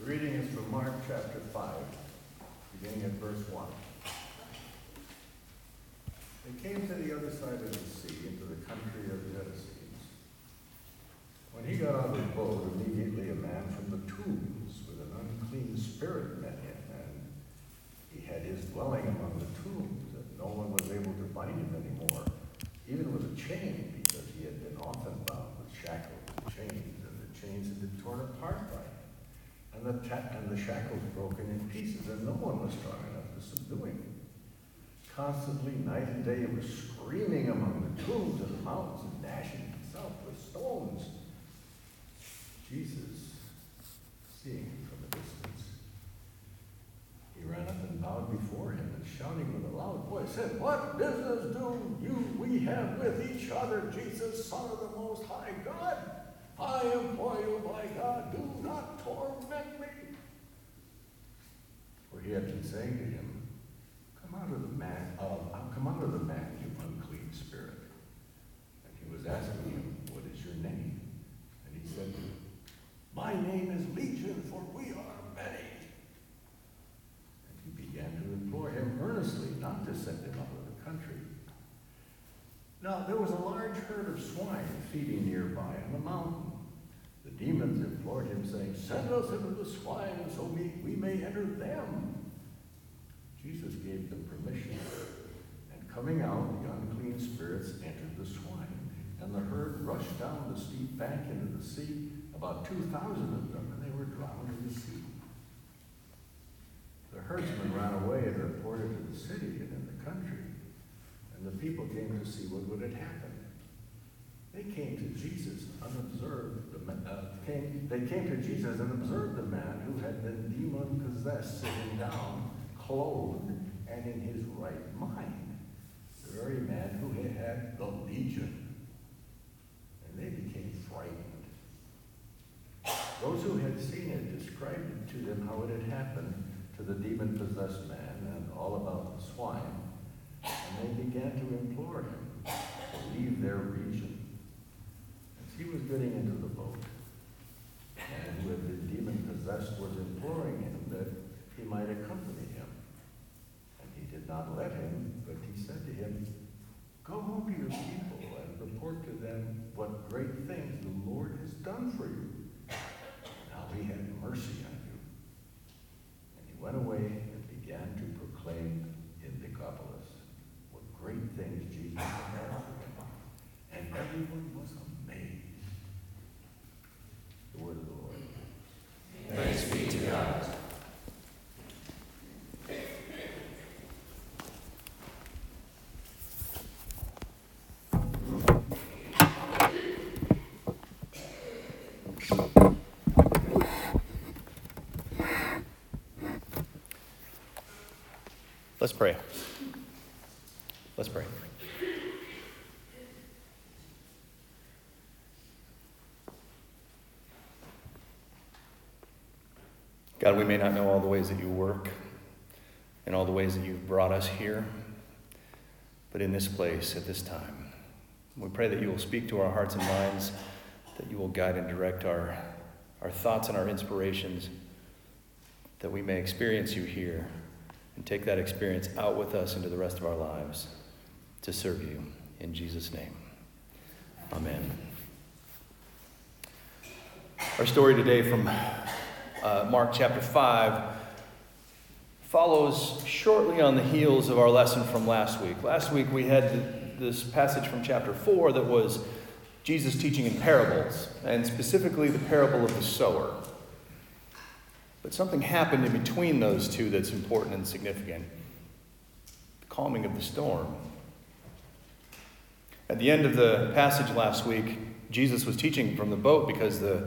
The reading is from Mark chapter 5, beginning at verse 1. They came to the other side of the sea, into the country of the Gerasenes. When he got out of the boat, immediately a man from the tombs with an unclean spirit met him, and he had his dwelling among the tombs, and no one was able to bind him anymore, even with a chain, because he had been often bound with shackles and chains, and the chains had been torn apart and the, and the shackles broken in pieces, and no one was strong enough to subdue him. Constantly, night and day, he was screaming among the tombs and the mountains and gnashing himself with stones. Jesus, seeing him from a distance, he ran up and bowed before him, and shouting with a loud voice, said, What business do you we have with each other, Jesus, Son of the Most High God? I implore you by God, do not torment me. For he had been saying to him, Come out of the man, uh, come out of the man, you unclean spirit. And he was asking him, What is your name? And he said, My name is Legion, for we are many. And he began to implore him earnestly not to send him out of the country. Now there was herd of swine feeding nearby on the mountain. The demons implored him, saying, Send us into the swine so we, we may enter them. Jesus gave them permission. And coming out, the unclean spirits entered the swine, and the herd rushed down the steep bank into the sea, about 2,000 of them, and they were drowned in the sea. The herdsmen ran away and reported to the city and in the country, and the people came to see what would have happened. Came to Jesus unobserved. Uh, came, they came to Jesus and observed the man who had been demon possessed sitting down, clothed, and in his right mind. The very man who had had the legion. And they became frightened. Those who had seen it described it to them how it had happened to the demon possessed man and all about the swine. And they began to implore him to leave their region. He was getting into the boat, and had been demon possessed was imploring him that he might accompany him. And he did not let him, but he said to him, Go home to your people and report to them what great things the Lord has done for you. Now he had mercy on you. And he went away and began to proclaim in Decapolis what great things Jesus had done for him. And everyone was amazed. The word of the Lord. Thanks be to God. Let's pray. Let's pray. God, we may not know all the ways that you work and all the ways that you've brought us here, but in this place at this time, we pray that you will speak to our hearts and minds, that you will guide and direct our, our thoughts and our inspirations, that we may experience you here and take that experience out with us into the rest of our lives to serve you. In Jesus' name, amen. Our story today from uh, Mark chapter 5 follows shortly on the heels of our lesson from last week. Last week we had this passage from chapter 4 that was Jesus teaching in parables, and specifically the parable of the sower. But something happened in between those two that's important and significant the calming of the storm. At the end of the passage last week, Jesus was teaching from the boat because the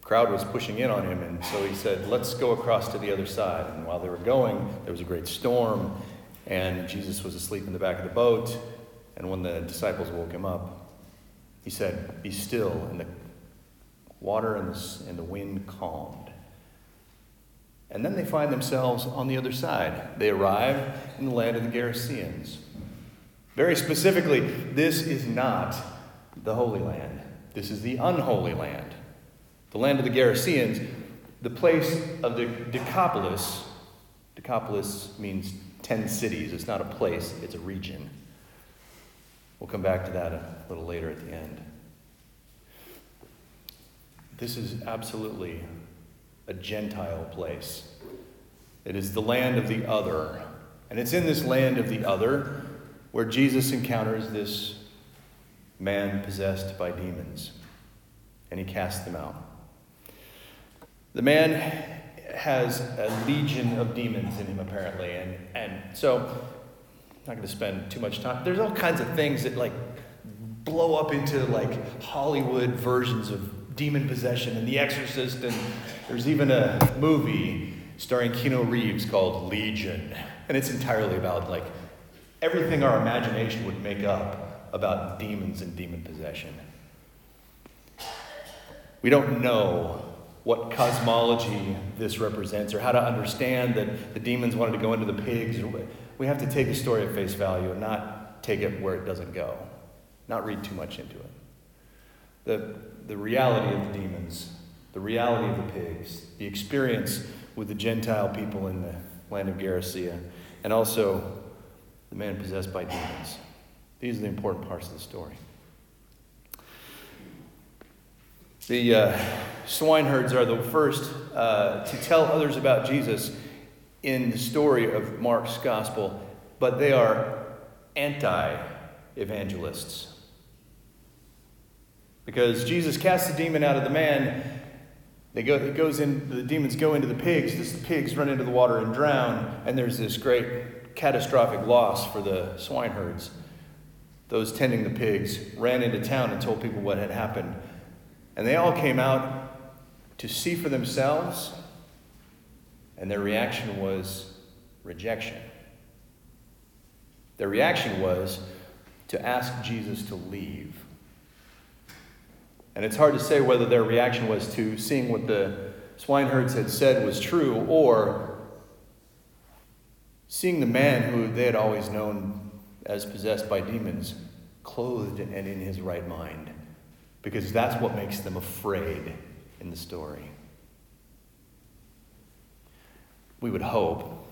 crowd was pushing in on him, and so he said, Let's go across to the other side. And while they were going, there was a great storm, and Jesus was asleep in the back of the boat. And when the disciples woke him up, he said, Be still. And the water and the, wind calmed. And then they find themselves on the other side. They arrive in the land of the Gerasenes. Very specifically, this is not the Holy Land. This is the unholy land. The land of the Gerasenes the place of the Decapolis, Decapolis means 10 cities. It's not a place, it's a region. We'll come back to that a little later at the end. This is absolutely a Gentile place. It is the land of the other. And it's in this land of the other where Jesus encounters this man possessed by demons. And he casts them out. The man has a legion of demons in him, apparently. And, and so, I'm not going to spend too much time. There's all kinds of things that, like, blow up into, like, Hollywood versions of demon possession and The Exorcist. And there's even a movie starring Keanu Reeves called Legion. And it's entirely about, like, everything our imagination would make up about demons and demon possession. We don't know what cosmology this represents or how to understand that the demons wanted to go into the pigs. We have to take the story at face value and not take it where it doesn't go, not read too much into it. The, the reality of the demons, the reality of the pigs, the experience with the Gentile people in the land of Gerasea, and also the man possessed by demons. These are the important parts of the story. The uh, swineherds are the first uh, to tell others about Jesus in the story of Mark's gospel, but they are anti evangelists. Because Jesus casts the demon out of the man, they go, it goes in, the demons go into the pigs, the pigs run into the water and drown, and there's this great catastrophic loss for the swineherds. Those tending the pigs ran into town and told people what had happened. And they all came out to see for themselves, and their reaction was rejection. Their reaction was to ask Jesus to leave. And it's hard to say whether their reaction was to seeing what the swineherds had said was true or seeing the man who they had always known as possessed by demons clothed and in his right mind because that's what makes them afraid in the story. We would hope,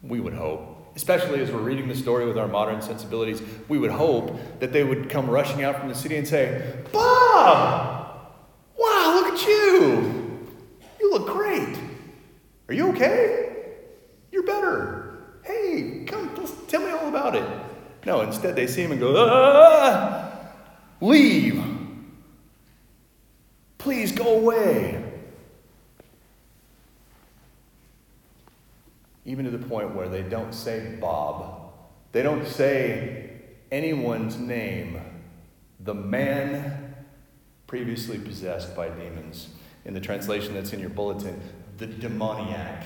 we would hope, especially as we're reading the story with our modern sensibilities, we would hope that they would come rushing out from the city and say, Bob! Wow, look at you! You look great! Are you okay? You're better. Hey, come, tell me all about it. No, instead they see him and go, ah! Leave! Please go away. Even to the point where they don't say Bob, they don't say anyone's name, the man previously possessed by demons. In the translation that's in your bulletin, the demoniac.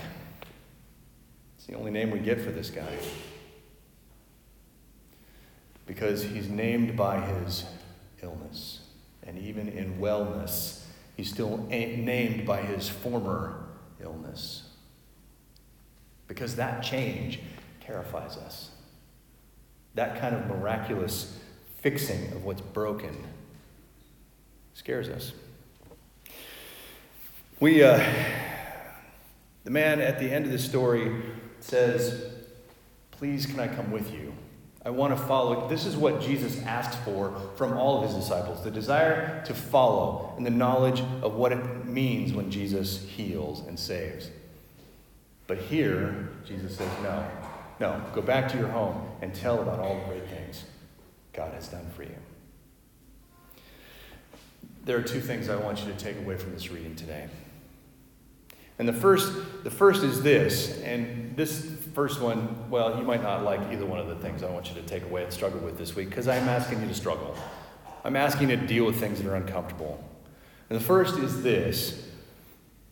It's the only name we get for this guy. Because he's named by his illness. And even in wellness, He's still named by his former illness. Because that change terrifies us. That kind of miraculous fixing of what's broken scares us. We, uh, the man at the end of the story says, Please, can I come with you? I want to follow. This is what Jesus asked for from all of his disciples the desire to follow and the knowledge of what it means when Jesus heals and saves. But here, Jesus says, no, no, go back to your home and tell about all the great things God has done for you. There are two things I want you to take away from this reading today. And the first, the first is this, and this first one, well, you might not like either one of the things I want you to take away and struggle with this week, because I'm asking you to struggle. I'm asking you to deal with things that are uncomfortable. And the first is this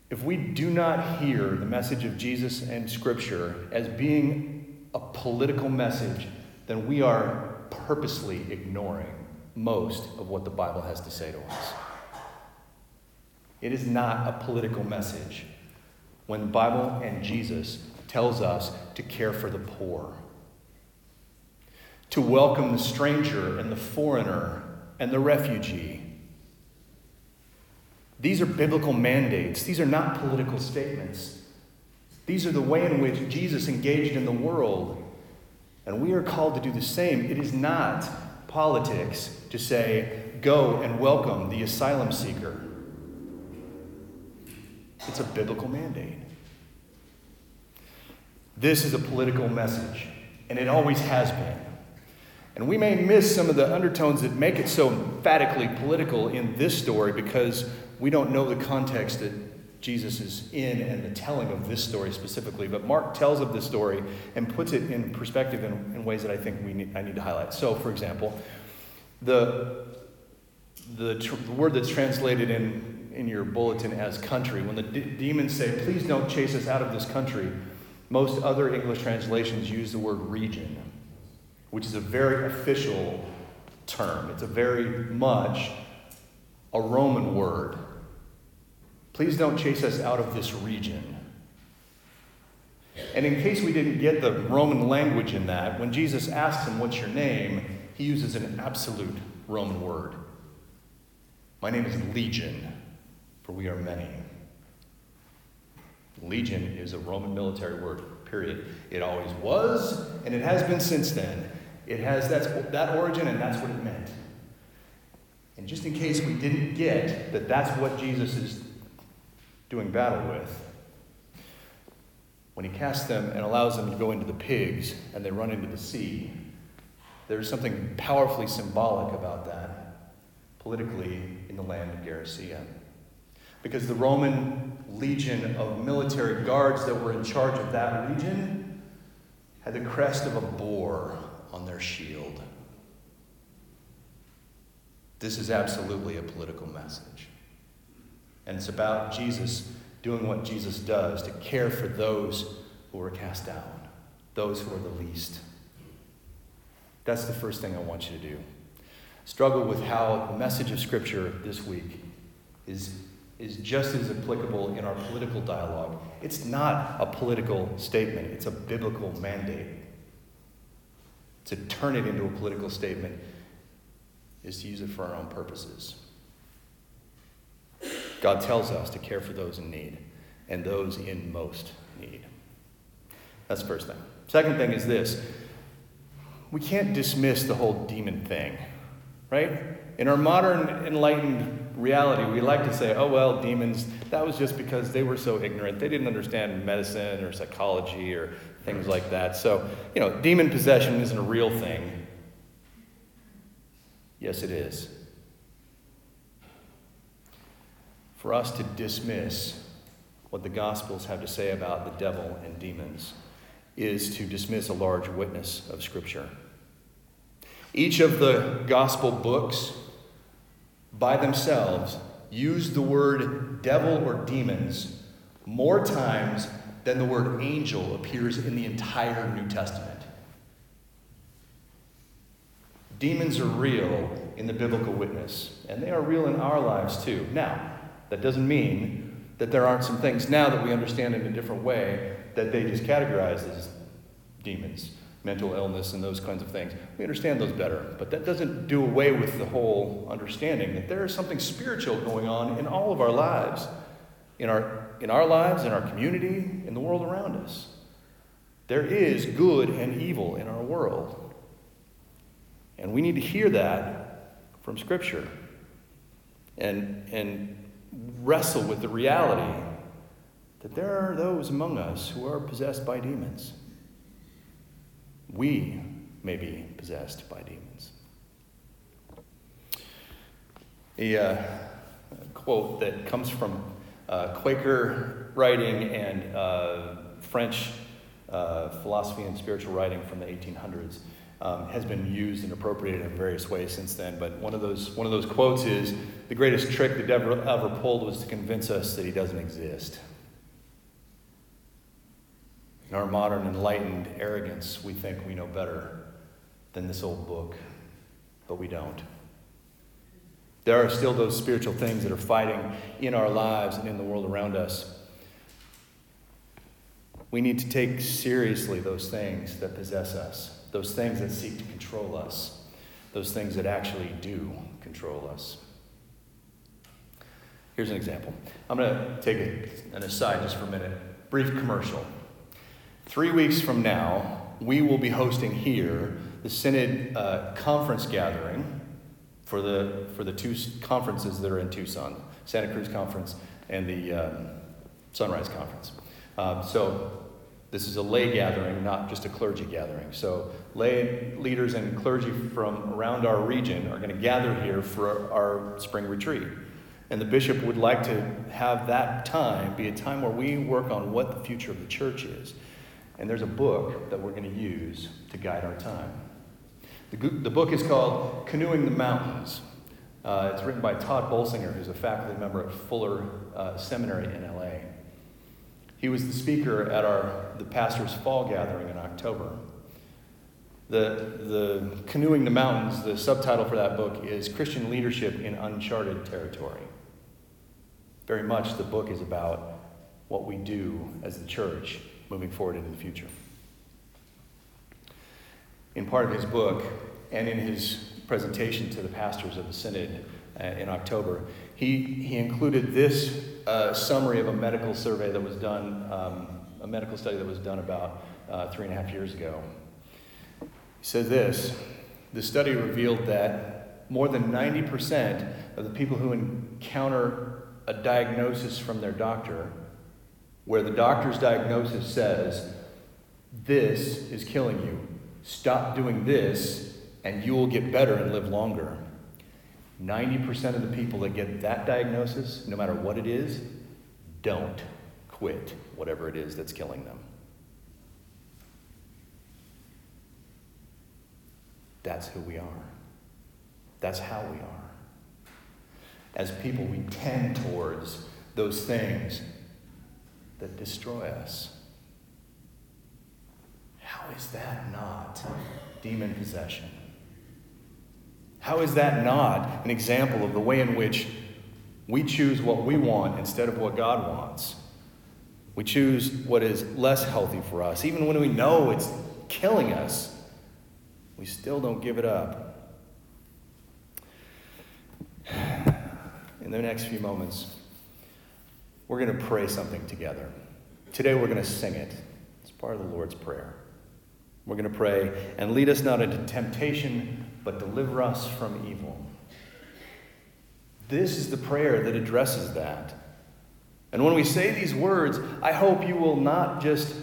if we do not hear the message of Jesus and Scripture as being a political message, then we are purposely ignoring most of what the Bible has to say to us. It is not a political message when the Bible and Jesus tells us to care for the poor, to welcome the stranger and the foreigner and the refugee. These are biblical mandates, these are not political statements. These are the way in which Jesus engaged in the world. And we are called to do the same. It is not politics to say, go and welcome the asylum seeker. It's a biblical mandate. This is a political message, and it always has been. And we may miss some of the undertones that make it so emphatically political in this story because we don't know the context that Jesus is in and the telling of this story specifically. But Mark tells of this story and puts it in perspective in, in ways that I think we need, I need to highlight. So, for example, the, the, tr- the word that's translated in, in your bulletin as country, when the demons say, Please don't chase us out of this country, most other English translations use the word region, which is a very official term. It's a very much a Roman word. Please don't chase us out of this region. And in case we didn't get the Roman language in that, when Jesus asks him, What's your name? he uses an absolute Roman word. My name is Legion, for we are many. Legion is a Roman military word, period. It always was, and it has been since then. It has that's, that origin, and that's what it meant. And just in case we didn't get that that's what Jesus is doing battle with, when he casts them and allows them to go into the pigs and they run into the sea, there's something powerfully symbolic about that politically in the land of Gerasea. Because the Roman legion of military guards that were in charge of that region had the crest of a boar on their shield. This is absolutely a political message. And it's about Jesus doing what Jesus does to care for those who are cast down, those who are the least. That's the first thing I want you to do. Struggle with how the message of Scripture this week is, is just as applicable in our political dialogue. It's not a political statement, it's a biblical mandate. To turn it into a political statement is to use it for our own purposes. God tells us to care for those in need and those in most need. That's the first thing. Second thing is this we can't dismiss the whole demon thing, right? In our modern enlightened reality, we like to say, oh, well, demons, that was just because they were so ignorant. They didn't understand medicine or psychology or things like that. So, you know, demon possession isn't a real thing. Yes, it is. For us to dismiss what the Gospels have to say about the devil and demons is to dismiss a large witness of Scripture. Each of the Gospel books, by themselves, use the word devil or demons more times than the word angel appears in the entire New Testament. Demons are real in the biblical witness, and they are real in our lives too. Now, that doesn't mean that there aren't some things now that we understand in a different way that they just categorize as demons, mental illness, and those kinds of things. We understand those better, but that doesn't do away with the whole understanding that there is something spiritual going on in all of our lives, in our, in our lives, in our community, in the world around us. There is good and evil in our world. And we need to hear that from Scripture and, and wrestle with the reality that there are those among us who are possessed by demons. We may be possessed by demons. A uh, quote that comes from uh, Quaker writing and uh, French uh, philosophy and spiritual writing from the 1800s. Um, has been used and appropriated in various ways since then. But one of those, one of those quotes is the greatest trick the devil ever pulled was to convince us that he doesn't exist. In our modern enlightened arrogance, we think we know better than this old book, but we don't. There are still those spiritual things that are fighting in our lives and in the world around us. We need to take seriously those things that possess us, those things that seek to control us, those things that actually do control us. Here's an example. I'm going to take an aside just for a minute. Brief commercial. Three weeks from now, we will be hosting here the Synod uh, conference gathering for the, for the two conferences that are in Tucson Santa Cruz Conference and the um, Sunrise Conference. Um, so, this is a lay gathering, not just a clergy gathering. So, lay leaders and clergy from around our region are going to gather here for our spring retreat. And the bishop would like to have that time be a time where we work on what the future of the church is. And there's a book that we're going to use to guide our time. The, the book is called Canoeing the Mountains. Uh, it's written by Tod Bolsinger, who's a faculty member at Fuller uh, Seminary in LA. He was the speaker at our the pastor's fall gathering in October. The, the Canoeing the Mountains, the subtitle for that book is Christian Leadership in Uncharted Territory. Very much the book is about what we do as the church moving forward into the future. In part of his book and in his presentation to the pastors of the synod uh, in October, he, he included this uh, summary of a medical survey that was done, um, a medical study that was done about uh, three and a half years ago. He this The study revealed that more than 90% of the people who encounter a diagnosis from their doctor where the doctor's diagnosis says, This is killing you. Stop doing this, and you will get better and live longer. 90% of the people that get that diagnosis, no matter what it is, don't quit whatever it is that's killing them. That's who we are. That's how we are. As people, we tend towards those things that destroy us. How is that not demon possession? How is that not an example of the way in which we choose what we want instead of what God wants? We choose what is less healthy for us. Even when we know it's killing us, we still don't give it up. In the next few moments, we're going to pray something together. Today we're going to sing it. It's part of the Lord's Prayer. We're going to pray, and lead us not into temptation, but deliver us from evil. This is the prayer that addresses that. And when we say these words, I hope you will not just,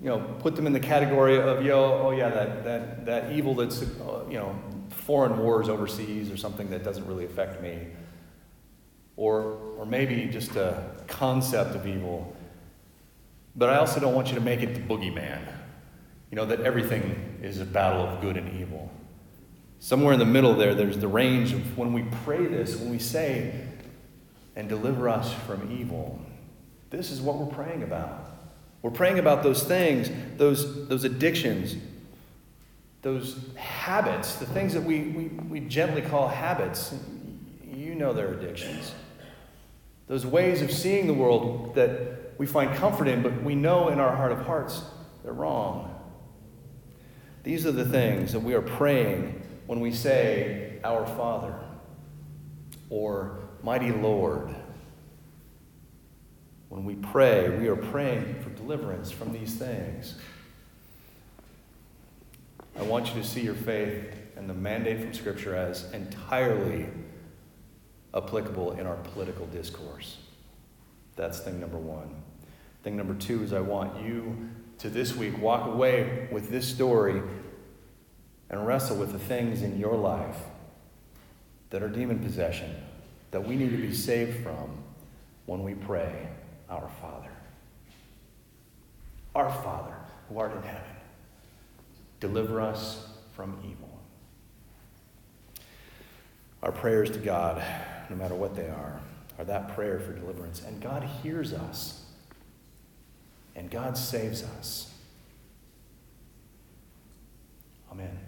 you know, put them in the category of, yo, oh yeah, that, that, that evil that's, uh, you know, foreign wars overseas or something that doesn't really affect me or, or maybe just a concept of evil. But I also don't want you to make it the boogeyman. You know, that everything is a battle of good and evil. Somewhere in the middle there, there's the range of when we pray this, when we say, and deliver us from evil, this is what we're praying about. We're praying about those things, those, those addictions, those habits, the things that we, we, we gently call habits. You know they're addictions those ways of seeing the world that we find comfort in, but we know in our heart of hearts they're wrong. These are the things that we are praying when we say, Our Father, or Mighty Lord. When we pray, we are praying for deliverance from these things. I want you to see your faith and the mandate from Scripture as entirely applicable in our political discourse. That's thing number one. Thing number two is I want you to this week walk away with this story and wrestle with the things in your life that are demon possession that we need to be saved from when we pray, Our Father. Our Father, who art in heaven, deliver us from evil. Our prayers to God no matter what they are, are that prayer for deliverance. And God hears us, and God saves us. Amen.